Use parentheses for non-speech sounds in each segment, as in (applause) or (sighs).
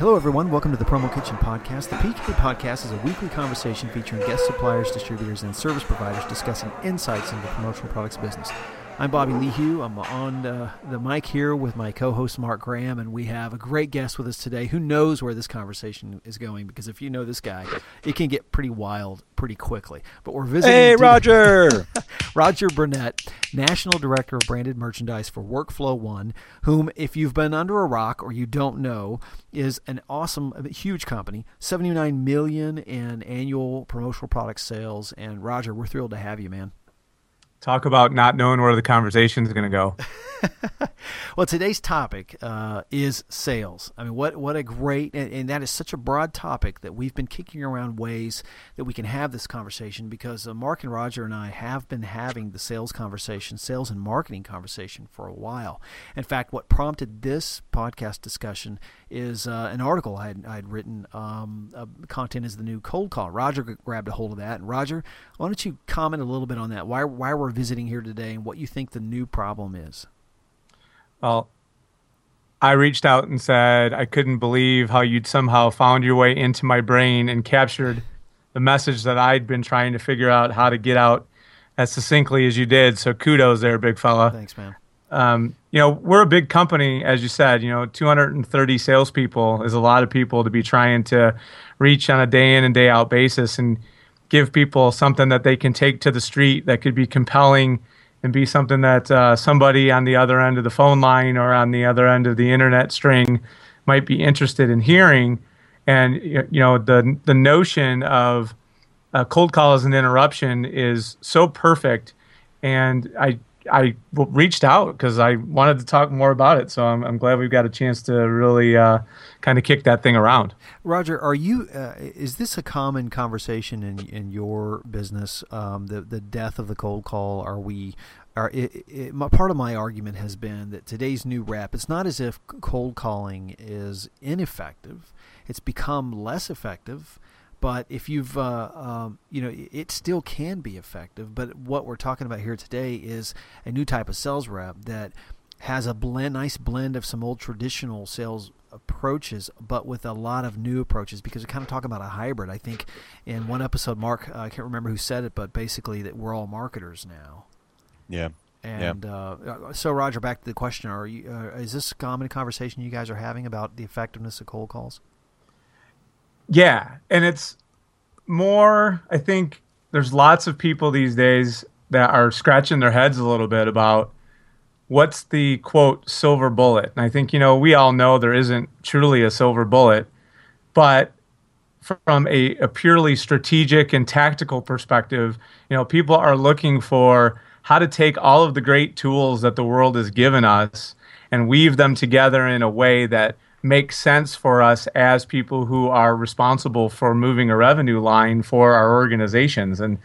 Hello, everyone. Welcome to the Promo Kitchen Podcast. The PK Podcast is a weekly conversation featuring guest suppliers, distributors, and service providers discussing insights into the promotional products business. I'm Bobby Lehew. I'm on uh, the mic here with my co-host Mark Graham, and we have a great guest with us today. Who knows where this conversation is going? Because if you know this guy, it can get pretty wild pretty quickly. But we're visiting. Hey, Roger. (laughs) Roger Burnett, National Director of Branded Merchandise for Workflow One, whom, if you've been under a rock or you don't know, is an awesome, huge company. 79 million in annual promotional product sales. And Roger, we're thrilled to have you, man. Talk about not knowing where the conversation is going to go. (laughs) well, today's topic uh, is sales. I mean, what what a great and, and, that is such a broad topic that we've been kicking around ways that we can have this conversation because uh, Mark and Roger and I have been having the sales conversation, sales and marketing conversation for a while. In fact, what prompted this podcast discussion is uh, an article I had, I had written. Um, uh, content is the new cold call. Roger grabbed a hold of that, and Roger, why don't you comment a little bit on that? Why why we're visiting here today, and what you think the new problem is? Well, I reached out and said I couldn't believe how you'd somehow found your way into my brain and captured the message that I'd been trying to figure out how to get out as succinctly as you did. So kudos there, big fella. Thanks, man. Um, you know, we're a big company, as you said. You know, 230 salespeople is a lot of people to be trying to reach on a day in and day out basis and give people something that they can take to the street that could be compelling and be something that uh, somebody on the other end of the phone line or on the other end of the internet string might be interested in hearing. And you know the the notion of a cold call as an interruption is so perfect, and I I reached out because I wanted to talk more about it. So I'm, I'm glad we've got a chance to really uh, kind of kick that thing around. Roger, are you? Uh, is this a common conversation in in your business? Um, the the death of the cold call. Are we? Are it, it, my, part of my argument has been that today's new rep. It's not as if cold calling is ineffective. It's become less effective but if you've, uh, um, you know, it still can be effective. But what we're talking about here today is a new type of sales rep that has a blend, nice blend of some old traditional sales approaches, but with a lot of new approaches because we're kind of talking about a hybrid. I think in one episode, Mark, uh, I can't remember who said it, but basically that we're all marketers now. Yeah. And yeah. Uh, so, Roger, back to the question: Are you? Uh, is this a common conversation you guys are having about the effectiveness of cold calls? Yeah, and it's more. I think there's lots of people these days that are scratching their heads a little bit about what's the quote silver bullet. And I think you know we all know there isn't truly a silver bullet, but from a, a purely strategic and tactical perspective, you know, people are looking for how to take all of the great tools that the world has given us and weave them together in a way that make sense for us as people who are responsible for moving a revenue line for our organizations. And,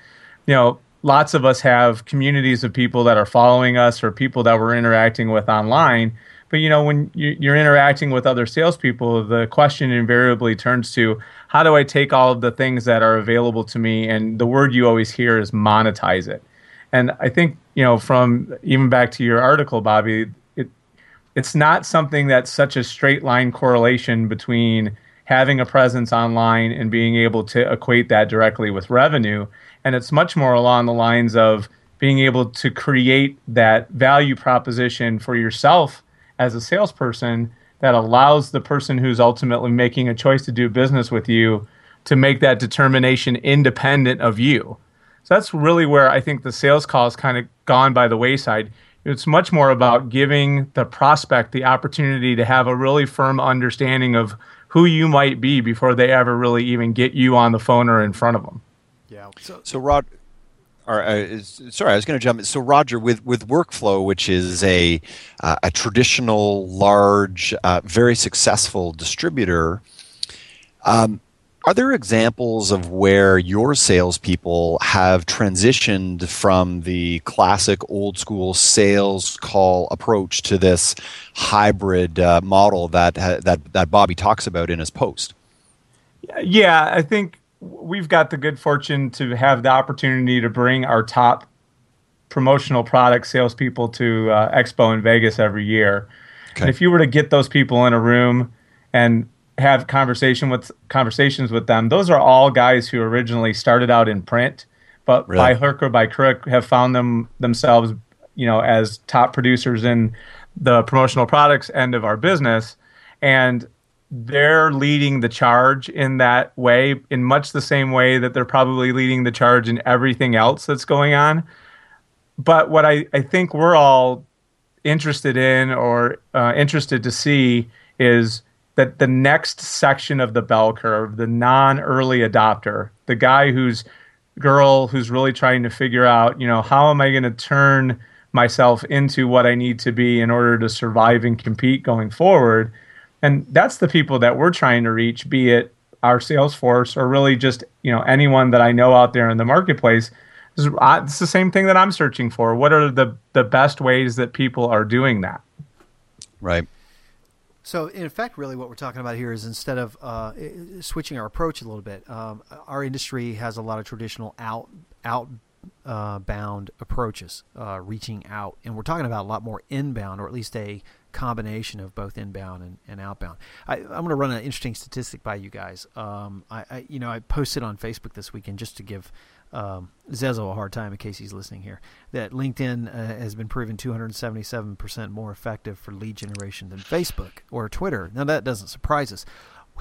you know, lots of us have communities of people that are following us or people that we're interacting with online. But, you know, when you're interacting with other salespeople, the question invariably turns to how do I take all of the things that are available to me? And the word you always hear is monetize it. And I think, you know, from even back to your article, Bobby, it's not something that's such a straight line correlation between having a presence online and being able to equate that directly with revenue. And it's much more along the lines of being able to create that value proposition for yourself as a salesperson that allows the person who's ultimately making a choice to do business with you to make that determination independent of you. So that's really where I think the sales call has kind of gone by the wayside. It's much more about giving the prospect the opportunity to have a really firm understanding of who you might be before they ever really even get you on the phone or in front of them. Yeah. So, so Rod, or, uh, sorry, I was going to jump. So Roger, with with workflow, which is a uh, a traditional, large, uh, very successful distributor, um, are there examples of where your salespeople have transitioned from the classic old school sales call approach to this hybrid uh, model that that that Bobby talks about in his post? Yeah, I think we've got the good fortune to have the opportunity to bring our top promotional product salespeople to uh, Expo in Vegas every year. Okay. And if you were to get those people in a room and have conversation with conversations with them, those are all guys who originally started out in print, but really? by hook or by crook have found them themselves, you know, as top producers in the promotional products end of our business, and they're leading the charge in that way, in much the same way that they're probably leading the charge in everything else that's going on. But what I, I think we're all interested in or uh, interested to see is that the next section of the bell curve, the non early adopter, the guy who's girl who's really trying to figure out, you know, how am I going to turn myself into what I need to be in order to survive and compete going forward? And that's the people that we're trying to reach, be it our sales force or really just, you know, anyone that I know out there in the marketplace. It's the same thing that I'm searching for. What are the, the best ways that people are doing that? Right. So, in effect, really, what we're talking about here is instead of uh, switching our approach a little bit, um, our industry has a lot of traditional out outbound uh, approaches, uh, reaching out, and we're talking about a lot more inbound, or at least a combination of both inbound and, and outbound. I, am going to run an interesting statistic by you guys. Um, I, I, you know, I posted on Facebook this weekend just to give um, Zezo a hard time in case he's listening here. That LinkedIn uh, has been proven 277% more effective for lead generation than Facebook or Twitter. Now that doesn't surprise us.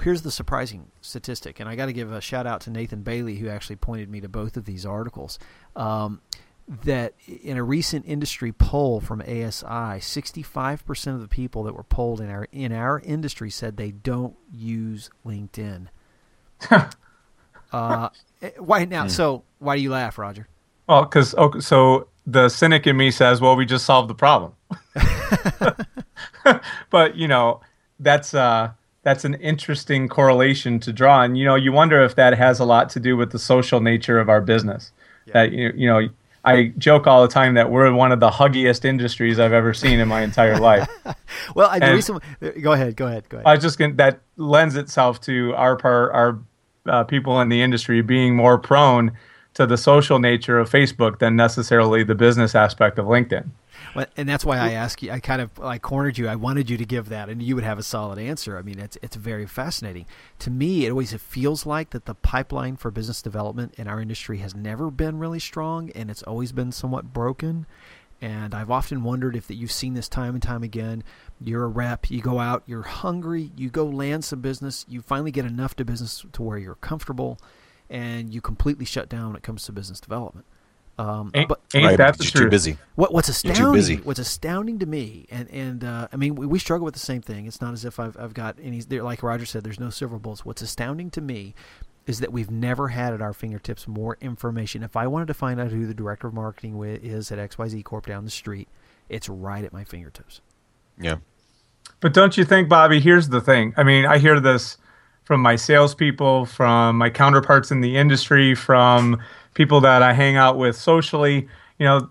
Here's the surprising statistic, and I got to give a shout out to Nathan Bailey who actually pointed me to both of these articles. Um, that in a recent industry poll from ASI, 65% of the people that were polled in our in our industry said they don't use LinkedIn. (laughs) uh, eh, why now? Hmm. So why do you laugh, Roger? Well, because okay, so the cynic in me says, "Well, we just solved the problem." (laughs) (laughs) but you know, that's uh, that's an interesting correlation to draw, and you know, you wonder if that has a lot to do with the social nature of our business. Yeah. That you you know. I joke all the time that we're one of the huggiest industries I've ever seen in my entire life. (laughs) well, I recently go ahead, go ahead, go ahead. I was just gonna, that lends itself to our part, our uh, people in the industry being more prone to the social nature of Facebook than necessarily the business aspect of LinkedIn. Well, and that's why I asked you. I kind of I cornered you. I wanted you to give that, and you would have a solid answer. I mean, it's it's very fascinating to me. It always it feels like that the pipeline for business development in our industry has never been really strong, and it's always been somewhat broken. And I've often wondered if that you've seen this time and time again. You're a rep, you go out, you're hungry, you go land some business, you finally get enough to business to where you're comfortable, and you completely shut down when it comes to business development. Um, ain't, but ain't right, that the truth? Too busy. What, what's astounding? What's astounding to me, and and uh, I mean, we, we, struggle with the same thing. It's not as if I've I've got any. Like Roger said, there's no silver bullets. What's astounding to me is that we've never had at our fingertips more information. If I wanted to find out who the director of marketing is at XYZ Corp down the street, it's right at my fingertips. Yeah. But don't you think, Bobby? Here's the thing. I mean, I hear this from my salespeople, from my counterparts in the industry, from people that I hang out with socially. You know,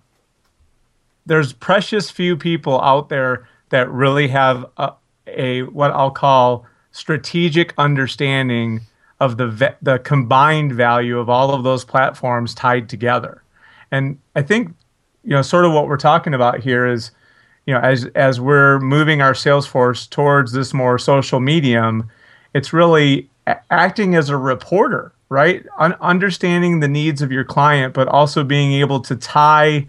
there's precious few people out there that really have a, a what I'll call strategic understanding of the the combined value of all of those platforms tied together. And I think you know sort of what we're talking about here is you know as as we're moving our sales force towards this more social medium it's really acting as a reporter, right? Un- understanding the needs of your client, but also being able to tie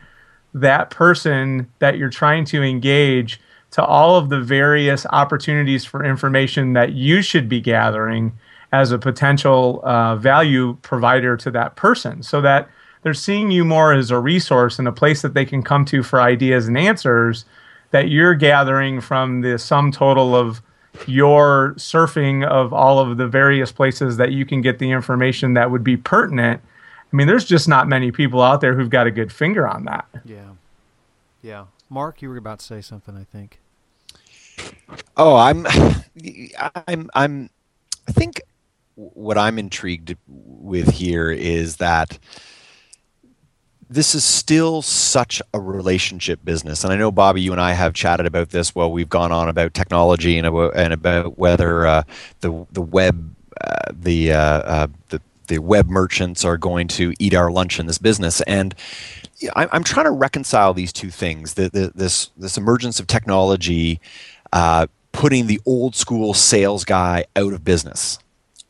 that person that you're trying to engage to all of the various opportunities for information that you should be gathering as a potential uh, value provider to that person so that they're seeing you more as a resource and a place that they can come to for ideas and answers that you're gathering from the sum total of your surfing of all of the various places that you can get the information that would be pertinent. I mean, there's just not many people out there who've got a good finger on that. Yeah. Yeah. Mark, you were about to say something, I think. Oh, I'm (sighs) I'm I'm I think what I'm intrigued with here is that this is still such a relationship business. And I know, Bobby, you and I have chatted about this while we've gone on about technology and about, and about whether uh, the, the web, uh, the, uh, uh the, the web merchants are going to eat our lunch in this business. And I'm trying to reconcile these two things the, the, this, this emergence of technology uh, putting the old school sales guy out of business.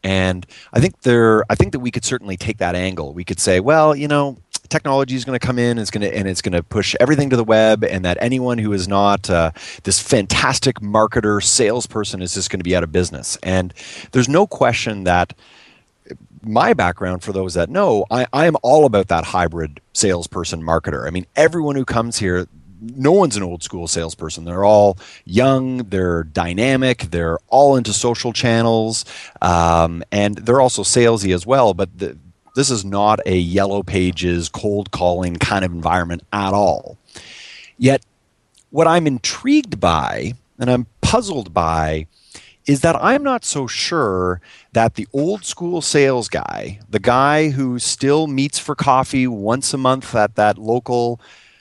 And I think there, I think that we could certainly take that angle. We could say, well, you know, technology is going to come in it's going to and it's going to push everything to the web and that anyone who is not uh, this fantastic marketer salesperson is just going to be out of business and there's no question that my background for those that know I, I am all about that hybrid salesperson marketer i mean everyone who comes here no one's an old school salesperson. They're all young, they're dynamic, they're all into social channels, um, and they're also salesy as well. But the, this is not a yellow pages, cold calling kind of environment at all. Yet, what I'm intrigued by and I'm puzzled by is that I'm not so sure that the old school sales guy, the guy who still meets for coffee once a month at that local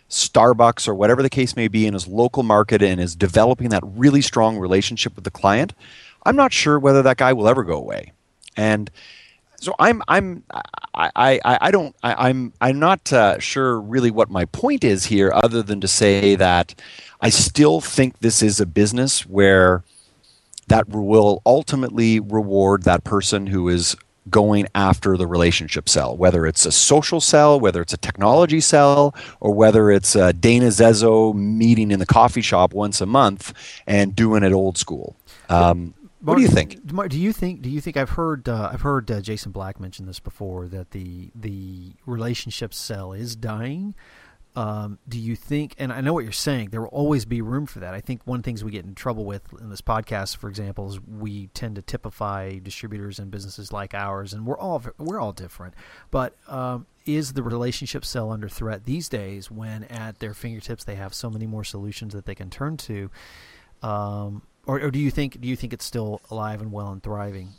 Starbucks or whatever the case may be in his local market and is developing that really strong relationship with the client, I'm not sure whether that guy will ever go away. And so I'm I'm I I, I don't I, am I'm, I'm not uh, sure really what my point is here, other than to say that I still think this is a business where that will ultimately reward that person who is going after the relationship sell, whether it's a social sell, whether it's a technology sell, or whether it's a Dana Zezo meeting in the coffee shop once a month and doing it old school. Um, Mark, what do you think? Mark, do you think? Do you think I've heard? Uh, I've heard uh, Jason Black mention this before that the the relationship sell is dying. Um, do you think? And I know what you're saying. There will always be room for that. I think one of the things we get in trouble with in this podcast, for example, is we tend to typify distributors and businesses like ours, and we're all we're all different. But um, is the relationship sell under threat these days when at their fingertips they have so many more solutions that they can turn to? Um, or, or do you think do you think it's still alive and well and thriving?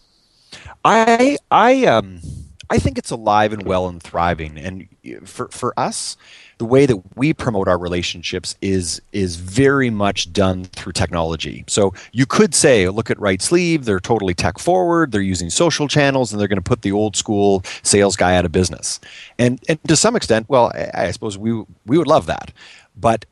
I I um I think it's alive and well and thriving, and for for us the way that we promote our relationships is is very much done through technology. So you could say, look at Right Sleeve, they're totally tech forward, they're using social channels, and they're going to put the old school sales guy out of business. And and to some extent, well, I, I suppose we we would love that, but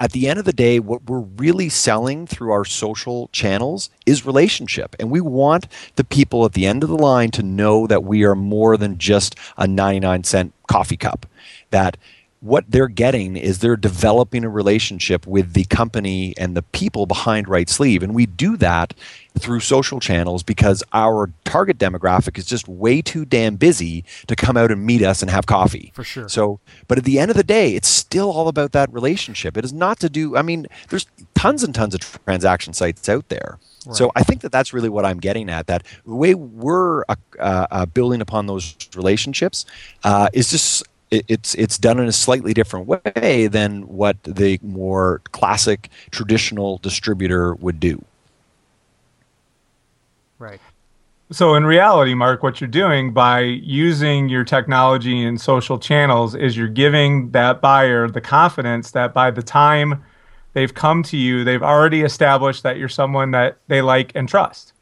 at the end of the day, what we're really selling through our social channels is relationship. And we want the people at the end of the line to know that we are more than just a 99 cent coffee cup. That what they're getting is they're developing a relationship with the company and the people behind Right Sleeve. And we do that through social channels because our target demographic is just way too damn busy to come out and meet us and have coffee. For sure. So, but at the end of the day, it's still all about that relationship. It is not to do, I mean, there's tons and tons of transaction sites out there. Right. So I think that that's really what I'm getting at. That the way we're uh, uh, building upon those relationships uh, is just it's it's done in a slightly different way than what the more classic traditional distributor would do. Right. So in reality, Mark, what you're doing by using your technology and social channels is you're giving that buyer the confidence that by the time they've come to you, they've already established that you're someone that they like and trust.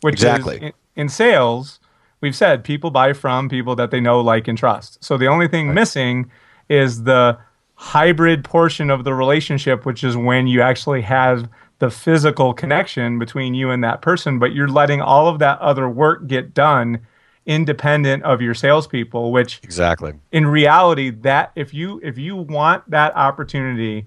Which exactly. is in, in sales, we've said people buy from people that they know, like, and trust. So the only thing right. missing is the hybrid portion of the relationship, which is when you actually have the physical connection between you and that person, but you're letting all of that other work get done independent of your salespeople, which exactly in reality, that if you if you want that opportunity,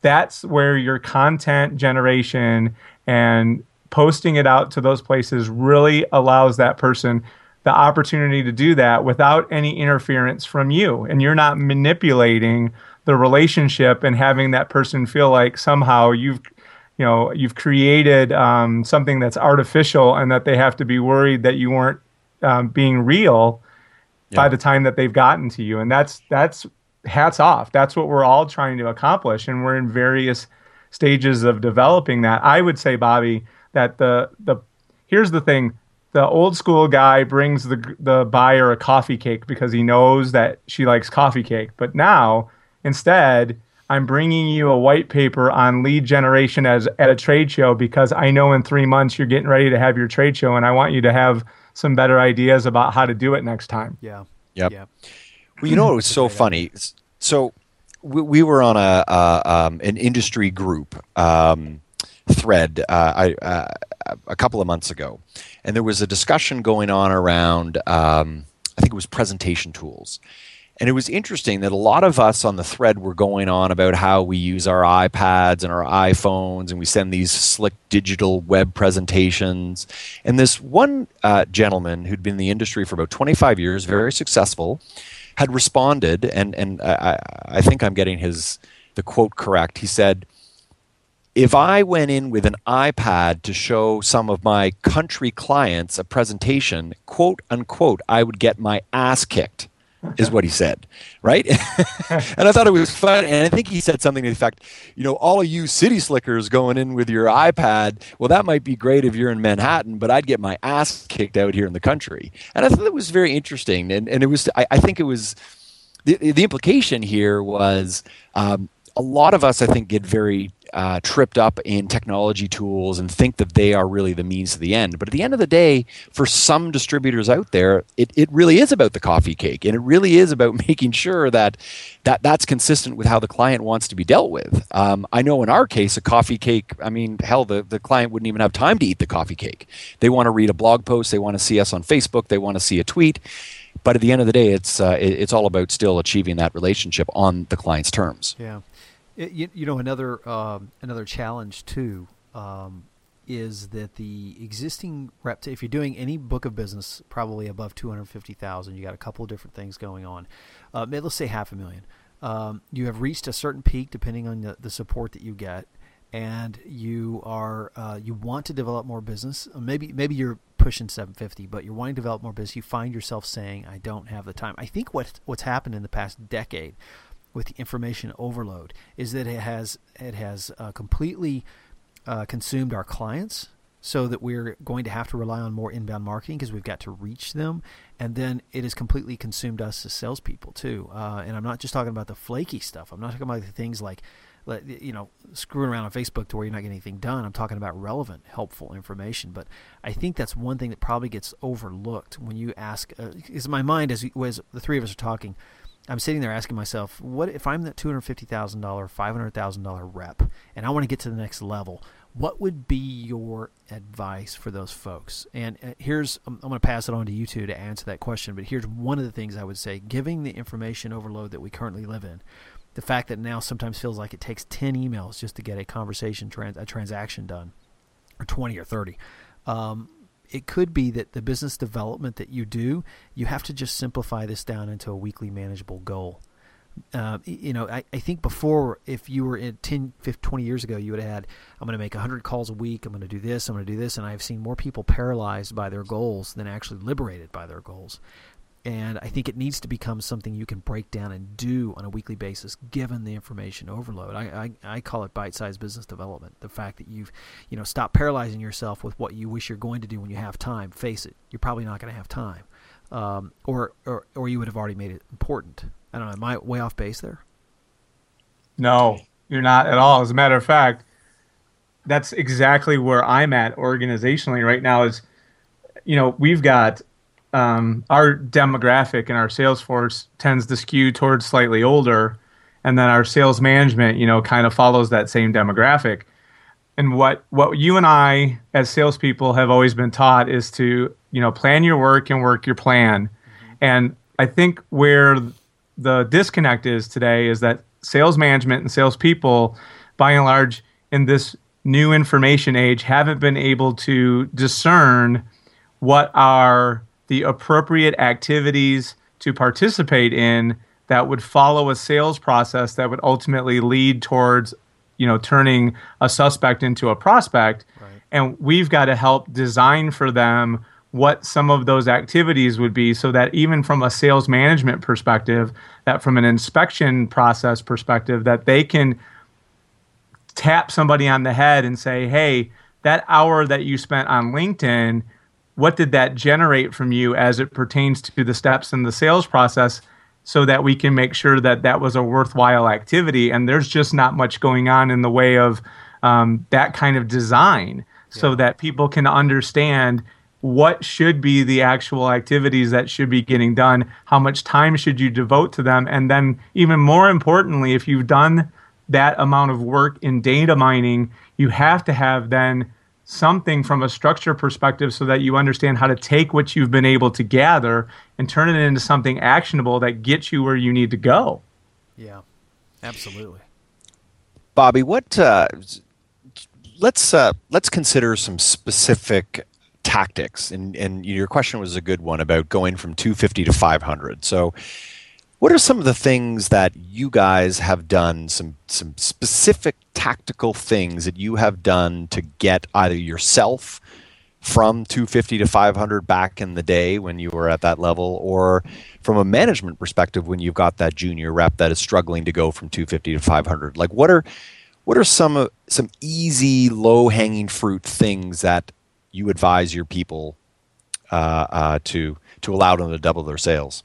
that's where your content generation and posting it out to those places really allows that person the opportunity to do that without any interference from you. And you're not manipulating the relationship and having that person feel like somehow you've you know you've created um, something that's artificial and that they have to be worried that you weren't um, being real yeah. by the time that they've gotten to you. And that's that's hats off. That's what we're all trying to accomplish. And we're in various stages of developing that. I would say bobby that the the here's the thing the old school guy brings the the buyer a coffee cake because he knows that she likes coffee cake. But now, instead, I'm bringing you a white paper on lead generation as at a trade show because I know in three months you're getting ready to have your trade show, and I want you to have some better ideas about how to do it next time. Yeah. Yep. Yeah. Well, you know, it was so funny. So we, we were on a, um, an industry group. Um, thread uh, I, uh, a couple of months ago, and there was a discussion going on around. Um, I think it was presentation tools. And it was interesting that a lot of us on the thread were going on about how we use our iPads and our iPhones and we send these slick digital web presentations. And this one uh, gentleman who'd been in the industry for about 25 years, very successful, had responded, and, and I, I think I'm getting his the quote correct. He said, if I went in with an iPad to show some of my country clients a presentation, quote unquote, I would get my ass kicked is what he said, right? (laughs) and I thought it was fun. And I think he said something to the effect, you know, all of you city slickers going in with your iPad, well, that might be great if you're in Manhattan, but I'd get my ass kicked out here in the country. And I thought it was very interesting. And, and it was, I, I think it was, the, the implication here was um, a lot of us, I think, get very uh, tripped up in technology tools and think that they are really the means to the end. But at the end of the day, for some distributors out there, it, it really is about the coffee cake. And it really is about (laughs) making sure that, that that's consistent with how the client wants to be dealt with. Um, I know in our case, a coffee cake, I mean, hell, the, the client wouldn't even have time to eat the coffee cake. They want to read a blog post, they want to see us on Facebook, they want to see a tweet. But at the end of the day, it's, uh, it, it's all about still achieving that relationship on the client's terms. Yeah. It, you, you, know another um, another challenge too um, is that the existing rep. If you're doing any book of business, probably above two hundred fifty thousand, you got a couple of different things going on. Uh, let's say half a million. Um, you have reached a certain peak depending on the, the support that you get, and you are uh, you want to develop more business. Uh, maybe maybe you're pushing 750, but you're wanting to develop more business. You find yourself saying, "I don't have the time." I think what what's happened in the past decade with the information overload is that it has it has uh, completely uh, consumed our clients so that we're going to have to rely on more inbound marketing because we've got to reach them. And then it has completely consumed us as salespeople too. Uh, and i'm not just talking about the flaky stuff. I'm not talking about the things like you know screwing around on facebook to where you're not getting anything done. I'm talking about relevant helpful information. But i think that's one thing that probably gets overlooked when you ask uh, is my mind as, as the three of us are talking I'm sitting there asking myself, what if I'm that two hundred fifty thousand dollar, five hundred thousand dollar rep, and I want to get to the next level? What would be your advice for those folks? And uh, here's, I'm, I'm going to pass it on to you two to answer that question. But here's one of the things I would say: giving the information overload that we currently live in, the fact that now sometimes feels like it takes ten emails just to get a conversation, trans, a transaction done, or twenty or thirty. Um, it could be that the business development that you do, you have to just simplify this down into a weekly manageable goal. Uh, you know, I, I think before, if you were in 10, 15, 20 years ago, you would have had, I'm going to make 100 calls a week, I'm going to do this, I'm going to do this, and I've seen more people paralyzed by their goals than actually liberated by their goals. And I think it needs to become something you can break down and do on a weekly basis, given the information overload. I, I, I call it bite-sized business development. The fact that you've, you know, stop paralyzing yourself with what you wish you're going to do when you have time. Face it, you're probably not going to have time, um, or, or or you would have already made it important. I don't know. Am I way off base there? No, you're not at all. As a matter of fact, that's exactly where I'm at organizationally right now. Is you know we've got um, our demographic and our sales force tends to skew towards slightly older, and then our sales management, you know, kind of follows that same demographic. And what what you and I, as salespeople, have always been taught is to, you know, plan your work and work your plan. Mm-hmm. And I think where the disconnect is today is that sales management and salespeople, by and large, in this new information age, haven't been able to discern what are the appropriate activities to participate in that would follow a sales process that would ultimately lead towards you know turning a suspect into a prospect right. and we've got to help design for them what some of those activities would be so that even from a sales management perspective that from an inspection process perspective that they can tap somebody on the head and say hey that hour that you spent on linkedin what did that generate from you as it pertains to the steps in the sales process so that we can make sure that that was a worthwhile activity and there's just not much going on in the way of um, that kind of design yeah. so that people can understand what should be the actual activities that should be getting done how much time should you devote to them and then even more importantly if you've done that amount of work in data mining, you have to have then something from a structure perspective so that you understand how to take what you've been able to gather and turn it into something actionable that gets you where you need to go. Yeah, absolutely. Bobby, what? Uh, let's uh, let's consider some specific tactics. And and your question was a good one about going from 250 to 500. So what are some of the things that you guys have done, some, some specific tactical things that you have done to get either yourself from 250 to 500 back in the day when you were at that level, or from a management perspective when you've got that junior rep that is struggling to go from 250 to 500? Like, what are what are some some easy, low hanging fruit things that you advise your people uh, uh, to to allow them to double their sales?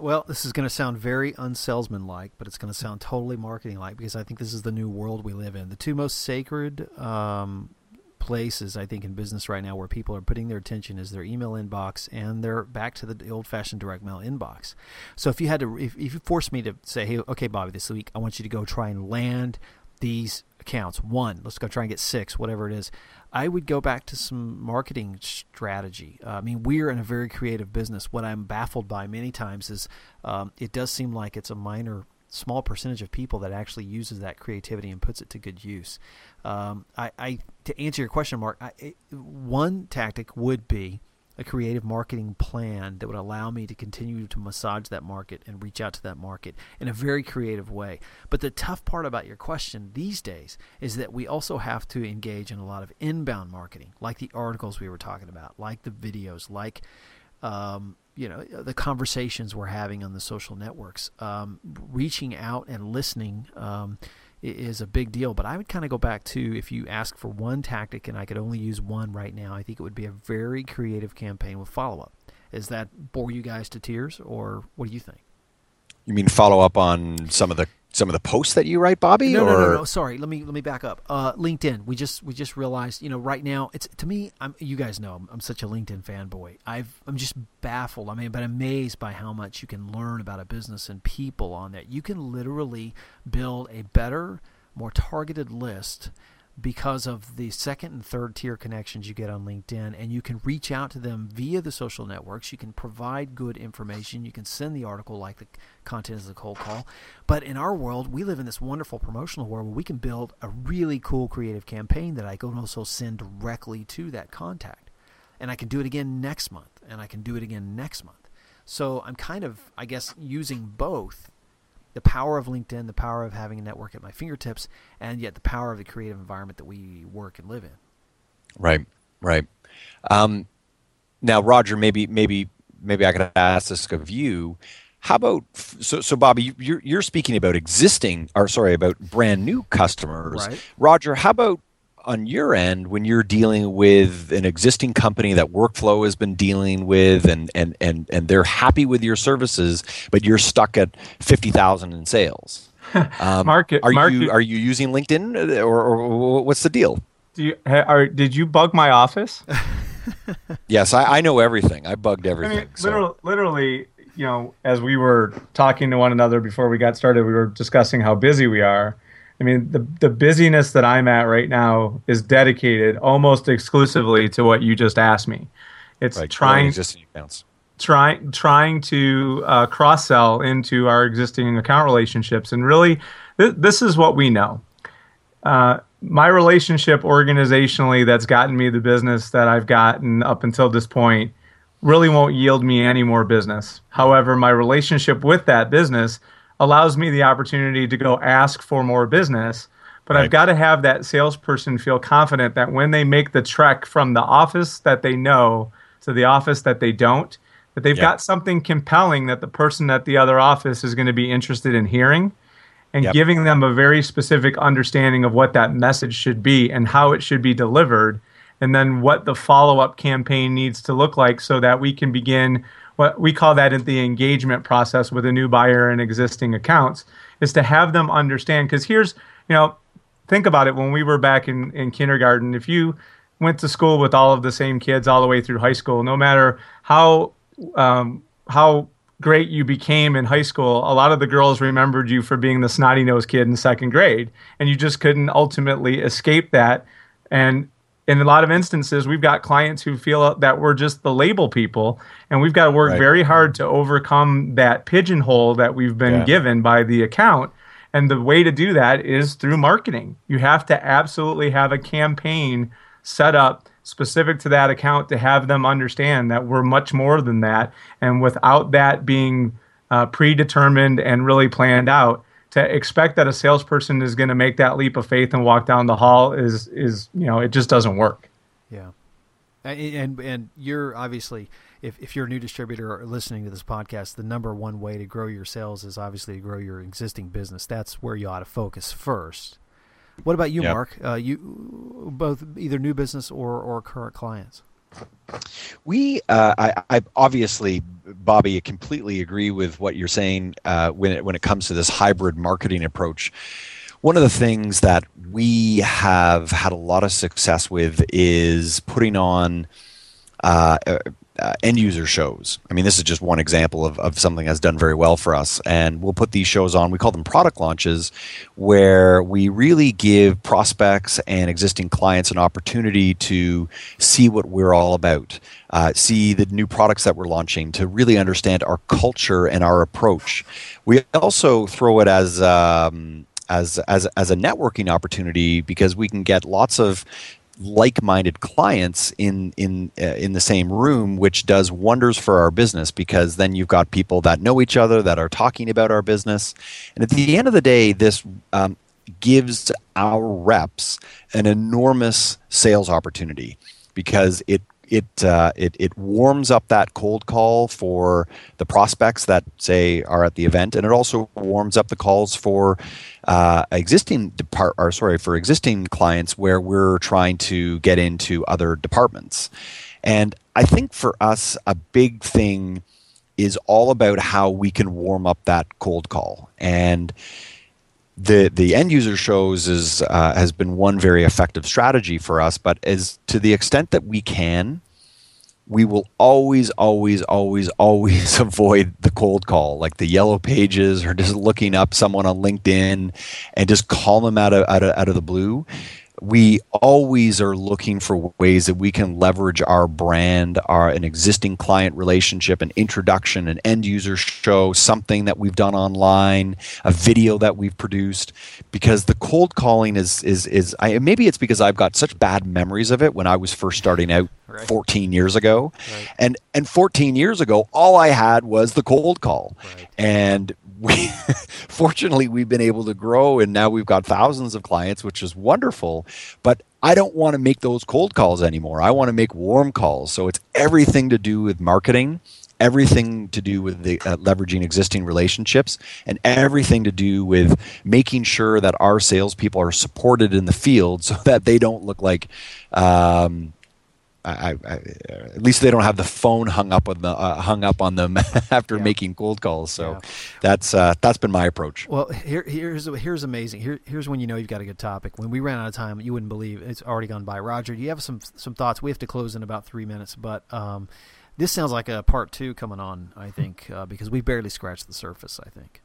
Well, this is going to sound very unsalesman-like, but it's going to sound totally marketing-like because I think this is the new world we live in. The two most sacred um, places I think in business right now where people are putting their attention is their email inbox and they're back to the old-fashioned direct mail inbox. So if you had to, if, if you forced me to say, hey, okay, Bobby, this week I want you to go try and land these accounts. One, let's go try and get six, whatever it is. I would go back to some marketing strategy. Uh, I mean, we're in a very creative business. What I'm baffled by many times is um, it does seem like it's a minor, small percentage of people that actually uses that creativity and puts it to good use. Um, I, I, to answer your question, Mark, I, one tactic would be a creative marketing plan that would allow me to continue to massage that market and reach out to that market in a very creative way. But the tough part about your question these days is that we also have to engage in a lot of inbound marketing, like the articles we were talking about, like the videos, like um, you know the conversations we're having on the social networks, um, reaching out and listening. Um, is a big deal. But I would kind of go back to if you ask for one tactic and I could only use one right now, I think it would be a very creative campaign with follow up. Is that bore you guys to tears, or what do you think? You mean follow up on some of the some of the posts that you write, Bobby? No, or? no, no, no. Sorry, let me let me back up. Uh, LinkedIn. We just we just realized, you know, right now it's to me. I'm you guys know I'm, I'm such a LinkedIn fanboy. I've I'm just baffled. I mean, but amazed by how much you can learn about a business and people on that. You can literally build a better, more targeted list because of the second and third tier connections you get on LinkedIn, and you can reach out to them via the social networks. You can provide good information. You can send the article like the content is a cold call. But in our world, we live in this wonderful promotional world where we can build a really cool creative campaign that I can also send directly to that contact. And I can do it again next month, and I can do it again next month. So I'm kind of, I guess, using both the power of LinkedIn, the power of having a network at my fingertips, and yet the power of the creative environment that we work and live in. Right, right. Um, now, Roger, maybe, maybe, maybe I could ask this of you. How about so, so Bobby? You're you're speaking about existing, or sorry, about brand new customers. Right. Roger, how about on your end when you're dealing with an existing company that workflow has been dealing with and and and, and they're happy with your services but you're stuck at 50,000 in sales. (laughs) Um, market are market, you are you using linkedin or, or what's the deal? Do you are, did you bug my office? (laughs) Yes I, I, know everything. I bugged everything I mean, so. literally, literally you know as we were talking to one another before we got started we were discussing how busy we are I mean, the the busyness that I'm at right now is dedicated almost exclusively to what you just asked me. It's right. trying existing accounts. Trying trying to uh, cross sell into our existing account relationships, and really, th- this is what we know. Uh, my relationship organizationally that's gotten me the business that I've gotten up until this point really won't yield me any more business. However, my relationship with that business allows me the opportunity to go ask for more business. But right. I've got to have that salesperson feel confident that when they make the trek from the office that they know to the office that they don't, that they've yep. got something compelling that the person at the other office is going to be interested in hearing and yep. giving them a very specific understanding of what that message should be and how it should be delivered and then what the follow-up campaign needs to look like so that we can begin what we call that in the engagement process with a new buyer and existing accounts is to have them understand. Because here's you know think about it. When we were back in, in kindergarten if you went to school with all of the same kids all the way through high school no matter how um, how great you became in high school, a lot of the girls remembered you for being the snotty nosed kid in second grade, and you just couldn't ultimately escape that. And in a lot of instances, we've got clients who feel that we're just the label people, and we've got to work right. very hard to overcome that pigeonhole that we've been yeah. given by the account. And the way to do that is through marketing. You have to absolutely have a campaign set up specific to that account to have them understand that we're much more than that. And without that being uh, predetermined and really planned out, to expect that a salesperson is going to make that leap of faith and walk down the hall is is you know it just doesn't work. Yeah, and and you're obviously if if you're a new distributor or listening to this podcast, the number one way to grow your sales is obviously to grow your existing business. That's where you ought to focus first. What about you, yep. Mark? Uh, you both either new business or or current clients. We, uh, I, I, obviously, Bobby, completely agree with what you're saying uh, when it, when it comes to this hybrid marketing approach. One of the things that we have had a lot of success with is putting on uh, uh, end user shows. I mean, this is just one example of, of something that's done very well for us. And we'll put these shows on, we call them product launches, where we really give prospects and existing clients an opportunity to see what we're all about, uh, see the new products that we're launching, to really understand our culture and our approach. We also throw it as um, as as as a networking opportunity because we can get lots of like-minded clients in in uh, in the same room which does wonders for our business because then you've got people that know each other that are talking about our business. And at the end of the day this um, gives our reps an enormous sales opportunity because it it, uh, it it warms up that cold call for the prospects that say are at the event, and it also warms up the calls for uh, existing depart or sorry for existing clients where we're trying to get into other departments. And I think for us, a big thing is all about how we can warm up that cold call and the the end user shows is uh, has been one very effective strategy for us. But as to the extent that we can, we will always, always, always, (laughs) always avoid the cold call, like the yellow pages, or just looking up someone on LinkedIn and just call them out of out of, out of the blue we always are looking for ways that we can leverage our brand, our an existing client relationship, an introduction, an end user show, something that we've done online, a video that we've produced. Because the cold calling is is is I, maybe it's because I've got such bad memories of it when I was first starting out right. 14 years ago, right. and and 14 years ago, all I had was the cold call, right. and we (laughs) fortunately we've been able to grow and now we've got thousands of clients which is wonderful. But i don't want to make those cold calls anymore. I want to make warm calls. So it's everything to do with marketing everything to do with the, uh, leveraging existing relationships and everything to do with making sure that our salespeople are supported in the field (laughs) so that they don't look like um, I, I, at least they don't have the phone hung up on the uh, hung up on them (laughs) after yeah. making cold calls. So yeah. that's uh, that's been my approach. Well, here, here's here's amazing. Here, here's when you know you've got a good topic. When we ran out of time, you wouldn't believe it's already gone by. Roger, do you have some some thoughts? We have to close in about three minutes, but um, this sounds like a part two coming on. I think uh, because we barely scratched the surface. I think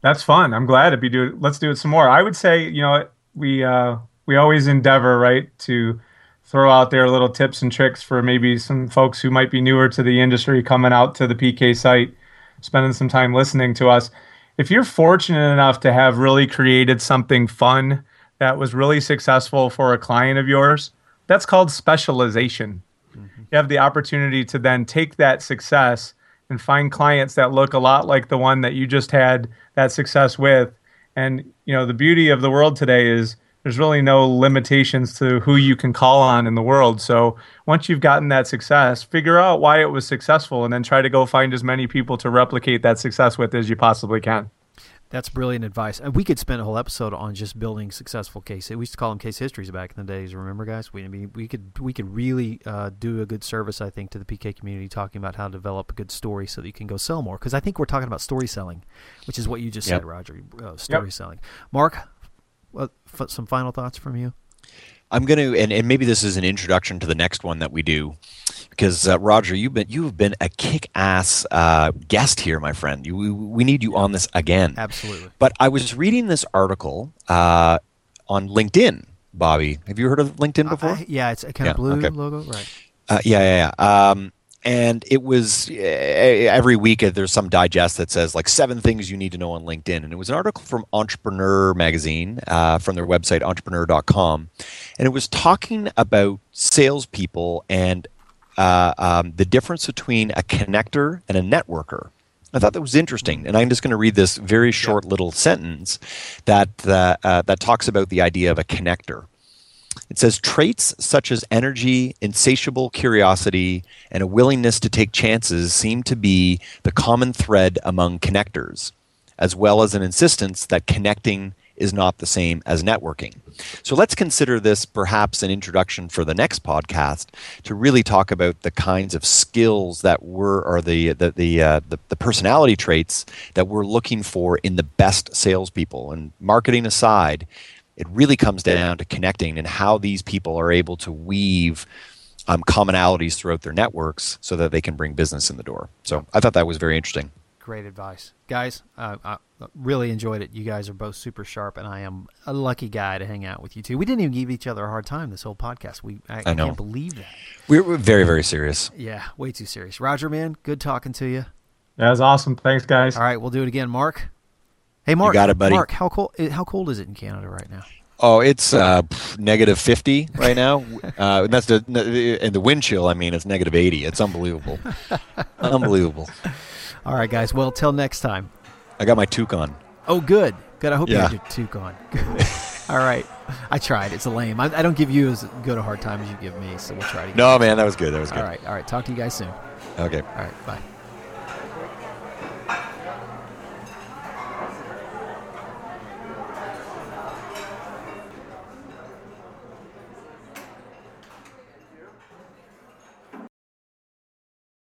that's fun. I'm glad to be doing. Let's do it some more. I would say you know we uh, we always endeavor right to throw out there little tips and tricks for maybe some folks who might be newer to the industry coming out to the PK site, spending some time listening to us. If you're fortunate enough to have really created something fun that was really successful for a client of yours, that's called specialization. Mm-hmm. You have the opportunity to then take that success and find clients that look a lot like the one that you just had that success with. And you know, the beauty of the world today is there's really no limitations to who you can call on in the world. So once you've gotten that success, figure out why it was successful and then try to go find as many people to replicate that success with as you possibly can. That's brilliant advice. And we could spend a whole episode on just building successful case. We used to call them case histories back in the days. Remember, guys? We I mean, we could we could really uh, do a good service, I think, to the PK community, talking about how to develop a good story so that you can go sell more. Because I think we're talking about story selling, which is what you just yep. said, Roger. Uh, story yep. selling. Mark, uh, some final thoughts from you? I'm going to, and, and maybe this is an introduction to the next one that we do, because uh, Roger, you've been you've been a kick-ass uh, guest here, my friend. You, we, we need you on this again. Absolutely. But I was reading this article uh, on LinkedIn. Bobby, have you heard of LinkedIn before? Yeah, it's a kind Yeah, of blue okay. logo, right? Uh, yeah, yeah, yeah. Um, and it was uh, every week there's some digest that says like seven things you need to know on LinkedIn. And it was an article from Entrepreneur magazine uh, from their website, entrepreneur.com. And it was talking about salespeople and uh, um, the difference between a connector and a networker. I thought that was interesting, and I'm just going to read this very short little sentence that uh, uh, that talks about the idea of a connector. It says traits such as energy, insatiable curiosity, and a willingness to take chances seem to be the common thread among connectors, as well as an insistence that connecting is not the same as networking. So let's consider this perhaps an introduction for the next podcast to really talk about the kinds of skills that we're or the the the, uh, the, the personality traits that we're looking for in the best salespeople. And marketing aside, it really comes down to connecting and how these people are able to weave um, commonalities throughout their networks so that they can bring business in the door. So I thought that was very interesting. Great advice, guys. Uh, I really enjoyed it. You guys are both super sharp, and I am a lucky guy to hang out with you two. We didn't even give each other a hard time this whole podcast. We I, I know. can't believe that. We're, we're very, very serious. Yeah, way too serious. Roger, man, good talking to you. That was awesome. Thanks, guys. All right, we'll do it again, Mark. Hey, Mark. got it, buddy. Mark, how cold? How cold is it in Canada right now? Oh, it's uh, negative 50 right now. (laughs) Uh, and that's the, and the wind chill, I mean, it's negative 80. It's unbelievable. unbelievable. (laughs) All right, guys. Well, till next time. I got my toque on. Oh, good. Good. I hope you Yeah. had your toque on. (laughs) All right. I tried. It's a lame. I, I don't give you as good a hard time as you give me, so we'll try to. No, man, that was good. That was good. All right. All right. Talk to you guys soon. Okay. All right. Bye.